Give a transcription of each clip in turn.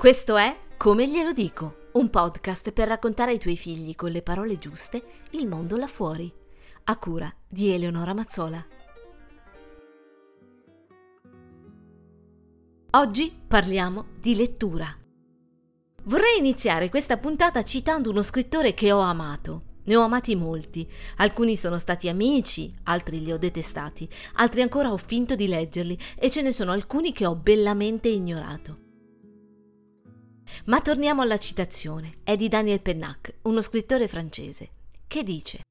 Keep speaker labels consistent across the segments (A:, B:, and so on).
A: Questo è Come glielo dico, un podcast per raccontare ai tuoi figli con le parole giuste il mondo là fuori, a cura di Eleonora Mazzola. Oggi parliamo di lettura. Vorrei iniziare questa puntata citando uno scrittore che ho amato. Ne ho amati molti, alcuni sono stati amici, altri li ho detestati, altri ancora ho finto di leggerli e ce ne sono alcuni che ho bellamente ignorato. Ma torniamo alla citazione. È di Daniel Pennac, uno scrittore francese, che dice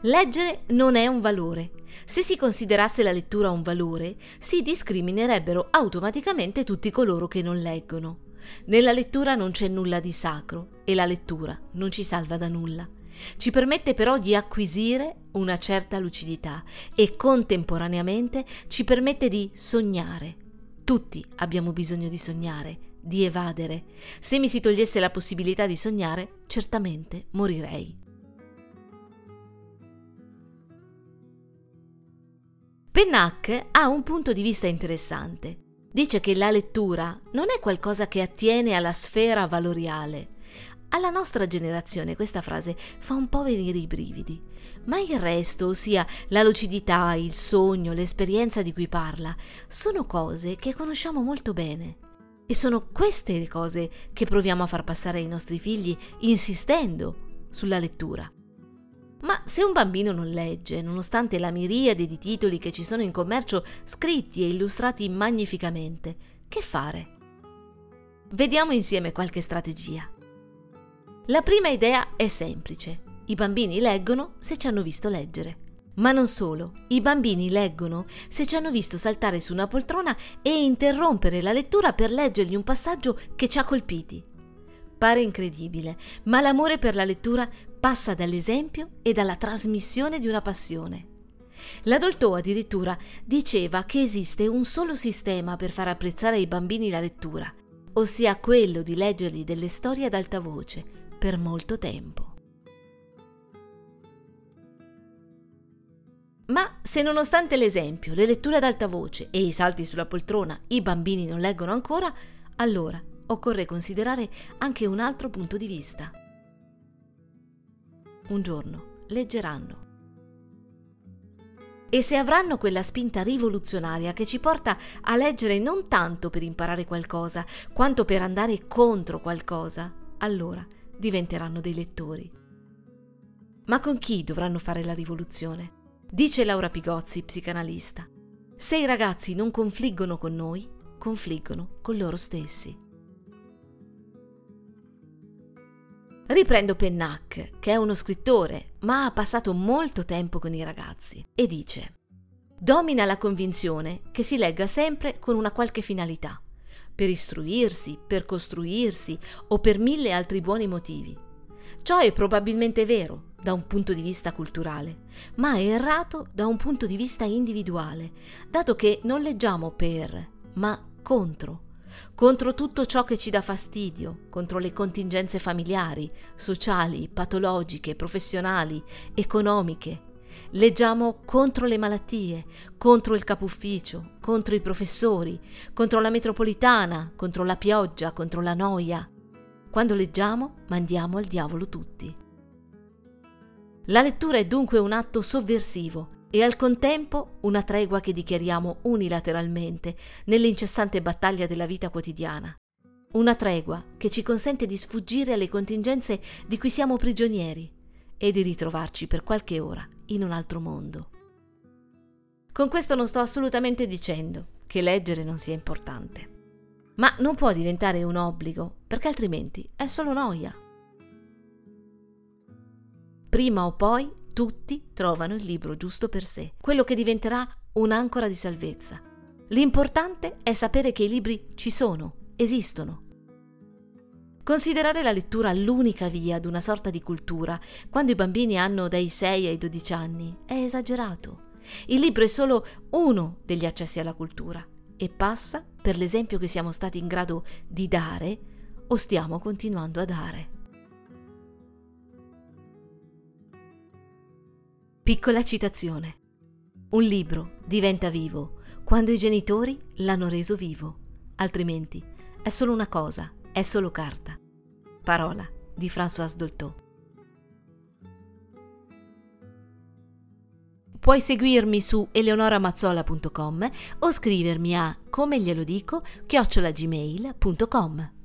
A: Leggere non è un valore. Se si considerasse la lettura un valore, si discriminerebbero automaticamente tutti coloro che non leggono. Nella lettura non c'è nulla di sacro e la lettura non ci salva da nulla. Ci permette però di acquisire una certa lucidità e contemporaneamente ci permette di sognare. Tutti abbiamo bisogno di sognare, di evadere. Se mi si togliesse la possibilità di sognare, certamente morirei. Pennac ha un punto di vista interessante. Dice che la lettura non è qualcosa che attiene alla sfera valoriale. Alla nostra generazione questa frase fa un po' venire i brividi, ma il resto, ossia la lucidità, il sogno, l'esperienza di cui parla, sono cose che conosciamo molto bene. E sono queste le cose che proviamo a far passare ai nostri figli insistendo sulla lettura. Ma se un bambino non legge, nonostante la miriade di titoli che ci sono in commercio scritti e illustrati magnificamente, che fare? Vediamo insieme qualche strategia. La prima idea è semplice. I bambini leggono se ci hanno visto leggere. Ma non solo, i bambini leggono se ci hanno visto saltare su una poltrona e interrompere la lettura per leggergli un passaggio che ci ha colpiti. Pare incredibile, ma l'amore per la lettura passa dall'esempio e dalla trasmissione di una passione. La Dolto addirittura diceva che esiste un solo sistema per far apprezzare ai bambini la lettura, ossia quello di leggergli delle storie ad alta voce per molto tempo. Ma se nonostante l'esempio, le letture ad alta voce e i salti sulla poltrona i bambini non leggono ancora, allora occorre considerare anche un altro punto di vista. Un giorno leggeranno. E se avranno quella spinta rivoluzionaria che ci porta a leggere non tanto per imparare qualcosa, quanto per andare contro qualcosa, allora diventeranno dei lettori. Ma con chi dovranno fare la rivoluzione? Dice Laura Pigozzi, psicanalista, se i ragazzi non confliggono con noi, confliggono con loro stessi. Riprendo Pennac, che è uno scrittore, ma ha passato molto tempo con i ragazzi, e dice Domina la convinzione che si legga sempre con una qualche finalità, per istruirsi, per costruirsi o per mille altri buoni motivi. Ciò è probabilmente vero da un punto di vista culturale, ma è errato da un punto di vista individuale, dato che non leggiamo per, ma contro. Contro tutto ciò che ci dà fastidio, contro le contingenze familiari, sociali, patologiche, professionali, economiche. Leggiamo contro le malattie, contro il capo ufficio, contro i professori, contro la metropolitana, contro la pioggia, contro la noia. Quando leggiamo, mandiamo al diavolo tutti. La lettura è dunque un atto sovversivo e al contempo una tregua che dichiariamo unilateralmente nell'incessante battaglia della vita quotidiana. Una tregua che ci consente di sfuggire alle contingenze di cui siamo prigionieri e di ritrovarci per qualche ora in un altro mondo. Con questo non sto assolutamente dicendo che leggere non sia importante ma non può diventare un obbligo, perché altrimenti è solo noia. Prima o poi tutti trovano il libro giusto per sé, quello che diventerà un'ancora di salvezza. L'importante è sapere che i libri ci sono, esistono. Considerare la lettura l'unica via ad una sorta di cultura, quando i bambini hanno dai 6 ai 12 anni, è esagerato. Il libro è solo uno degli accessi alla cultura e passa per l'esempio che siamo stati in grado di dare o stiamo continuando a dare. Piccola citazione. Un libro diventa vivo quando i genitori l'hanno reso vivo, altrimenti è solo una cosa, è solo carta. Parola di François Dolto. Puoi seguirmi su eleonoramazzola.com o scrivermi a come glielo dico chiocciolagmail.com.